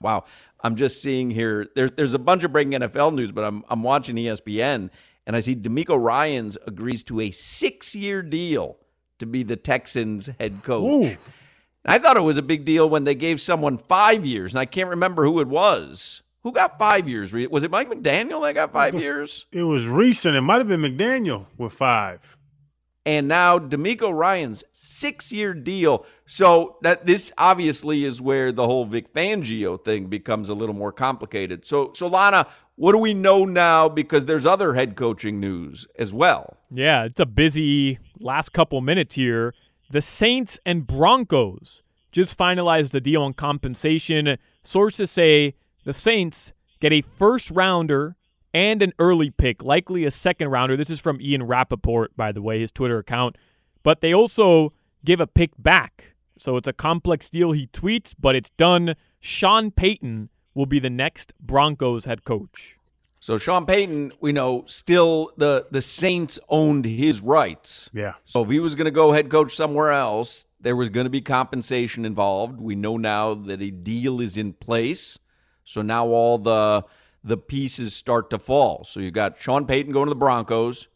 Wow. I'm just seeing here there, there's a bunch of breaking NFL news, but I'm I'm watching ESPN and I see DeMeco Ryans agrees to a 6-year deal to be the Texans head coach. Ooh. I thought it was a big deal when they gave someone five years, and I can't remember who it was. Who got five years? Was it Mike McDaniel that got five it was, years? It was recent. It might have been McDaniel with five. And now DeMeco Ryans six-year deal. So that this obviously is where the whole Vic Fangio thing becomes a little more complicated. So, so Lana, what do we know now? Because there's other head coaching news as well. Yeah, it's a busy last couple minutes here. The Saints and Broncos just finalized the deal on compensation. Sources say the Saints get a first rounder and an early pick, likely a second rounder. This is from Ian Rapoport, by the way, his Twitter account. But they also give a pick back. So it's a complex deal. He tweets, but it's done. Sean Payton will be the next Broncos head coach. So Sean Payton, we know, still the the Saints owned his rights. Yeah. So if he was going to go head coach somewhere else, there was going to be compensation involved. We know now that a deal is in place. So now all the the pieces start to fall. So you've got Sean Payton going to the Broncos.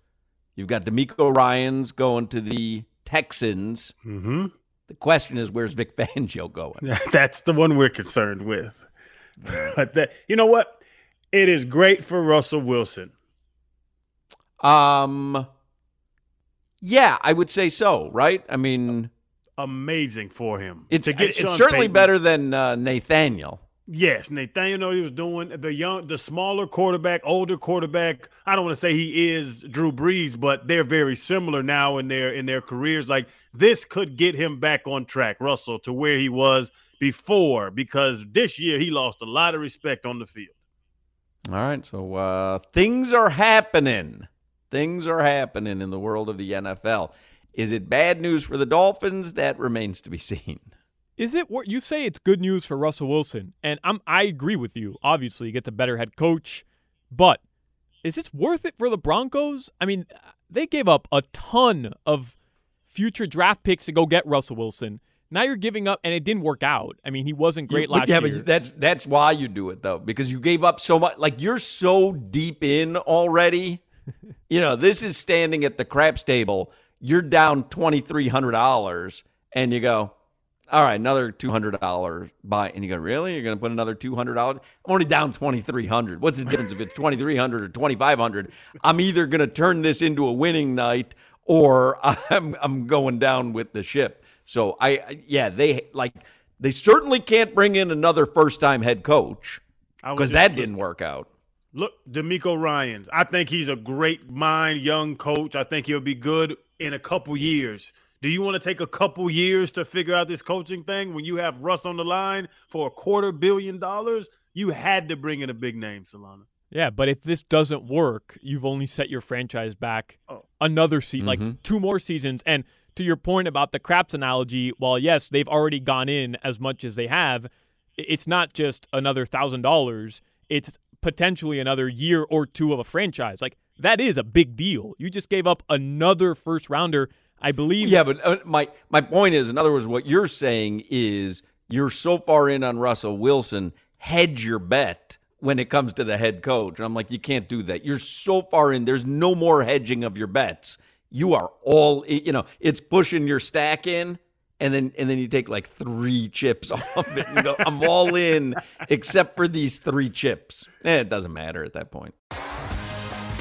You've got DeMeco Ryans going to the Texans. Mm-hmm. The question is, where's Vic Fangio going? That's the one we're concerned with. but that, you know what? It is great for Russell Wilson. Um, yeah, I would say so. Right? I mean, amazing for him. It's, to get it's certainly Payton. better than uh, Nathaniel. Yes, Nathaniel know he was doing the young, the smaller quarterback, older quarterback. I don't want to say he is Drew Brees, but they're very similar now in their in their careers. Like this could get him back on track, Russell, to where he was before, because this year he lost a lot of respect on the field. All right, so uh, things are happening. Things are happening in the world of the NFL. Is it bad news for the Dolphins? That remains to be seen. Is it what you say? It's good news for Russell Wilson, and I'm I agree with you. Obviously, he gets a better head coach, but is it worth it for the Broncos? I mean, they gave up a ton of future draft picks to go get Russell Wilson. Now you're giving up, and it didn't work out. I mean, he wasn't great you, last yeah, year. Yeah, but that's that's why you do it though, because you gave up so much. Like you're so deep in already. you know, this is standing at the craps table. You're down twenty three hundred dollars, and you go, all right, another two hundred dollars buy, and you go, really? You're going to put another two hundred dollars? I'm only down twenty three hundred. What's the difference if it's twenty three hundred or twenty five hundred? I'm either going to turn this into a winning night, or I'm I'm going down with the ship. So I, yeah, they like they certainly can't bring in another first time head coach because that didn't work out. Look, DeMeco Ryans. I think he's a great mind, young coach. I think he'll be good in a couple years. Do you want to take a couple years to figure out this coaching thing when you have Russ on the line for a quarter billion dollars? You had to bring in a big name, Solana. Yeah, but if this doesn't work, you've only set your franchise back oh. another season, mm-hmm. like two more seasons. And to your point about the craps analogy, while yes, they've already gone in as much as they have, it's not just another thousand dollars. It's potentially another year or two of a franchise. Like that is a big deal. You just gave up another first rounder I believe. Yeah, but uh, my my point is, in other words, what you're saying is you're so far in on Russell Wilson, hedge your bet when it comes to the head coach. And I'm like, you can't do that. You're so far in. There's no more hedging of your bets. You are all, you know, it's pushing your stack in. And then, and then you take like three chips off it and go, I'm all in except for these three chips. Eh, it doesn't matter at that point.